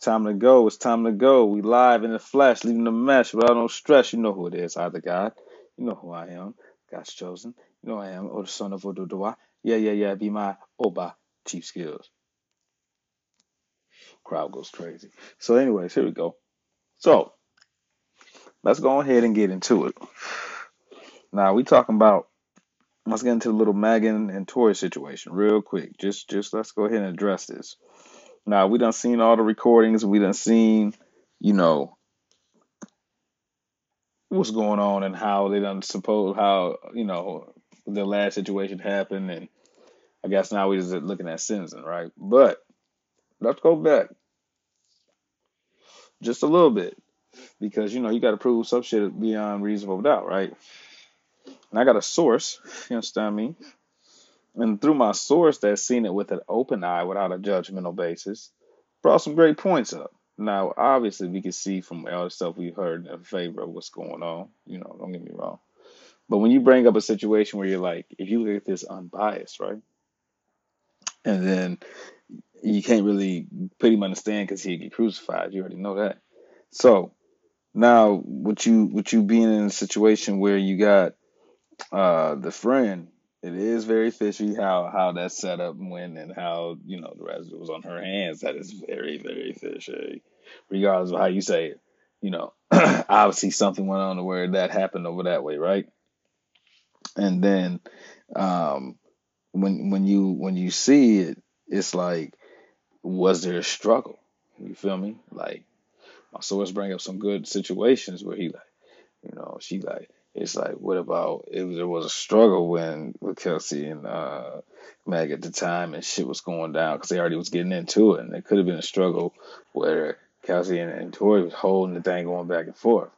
Time to go. It's time to go. We live in the flesh, leaving the mesh without no stress. You know who it is. Either God. You know who I am. God's chosen. You know I am. Or the son of Ododoa. Yeah, yeah, yeah. Be my Oba. Chief Skillz. Crowd goes crazy. So, anyways, here we go. So, let's go ahead and get into it. Now, we talking about let's get into the little Megan and Tory situation real quick. Just just let's go ahead and address this. Now we done seen all the recordings, we done seen, you know, what's going on and how they done suppose how, you know, the last situation happened and I guess now we just looking at sentencing, right? But let's go back just a little bit. Because you know you gotta prove some shit beyond reasonable doubt, right? And I got a source, you understand me? And through my source that's seen it with an open eye without a judgmental basis, brought some great points up. Now, obviously, we can see from all the stuff we've heard in favor of what's going on. You know, don't get me wrong. But when you bring up a situation where you're like, if you look at this unbiased, right? And then you can't really put him on the stand because he'd get crucified. You already know that. So now, with you, with you being in a situation where you got uh, the friend, it is very fishy how how that set up went and how you know the residue was on her hands. That is very very fishy, regardless of how you say it. You know, obviously something went on to where that happened over that way, right? And then um, when when you when you see it, it's like, was there a struggle? You feel me? Like my source bring up some good situations where he like, you know, she like, it's like, what about if there was a struggle when with Kelsey and uh, Meg at the time and shit was going down because they already was getting into it and it could have been a struggle where Kelsey and, and Tory was holding the thing going back and forth.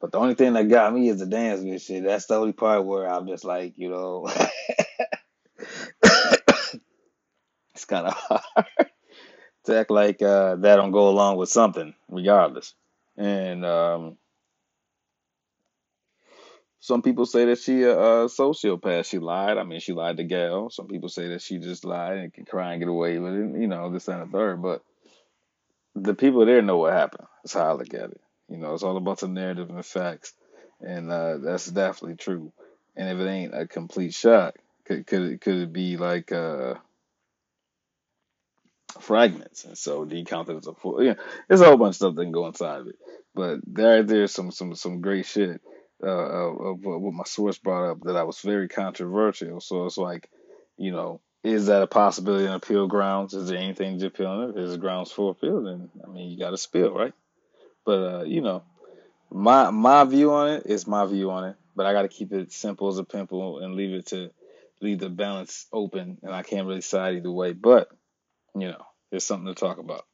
But the only thing that got me is the dance and shit. That's the only part where I'm just like, you know, it's kind of hard to act like uh, that don't go along with something, regardless. And um, some people say that she a, a sociopath. She lied. I mean, she lied to Gayle. Some people say that she just lied and can cry and get away with it. You know, this and the third. But the people there know what happened. That's how I look at it. You know, it's all about the narrative and the facts, and uh, that's definitely true. And if it ain't a complete shot, could could it could it be like uh, fragments? And so do you count it as a full? Yeah, there's a whole bunch of stuff that can go inside of it. But there there's some some some great shit uh, of, what my source brought up that I was very controversial. So it's like, you know, is that a possibility on appeal grounds? Is there anything to appeal on it? There's grounds for appeal, then I mean you got to spill, right? But uh, you know, my my view on it is my view on it. But I got to keep it simple as a pimple and leave it to leave the balance open, and I can't really side either way. But you know, there's something to talk about.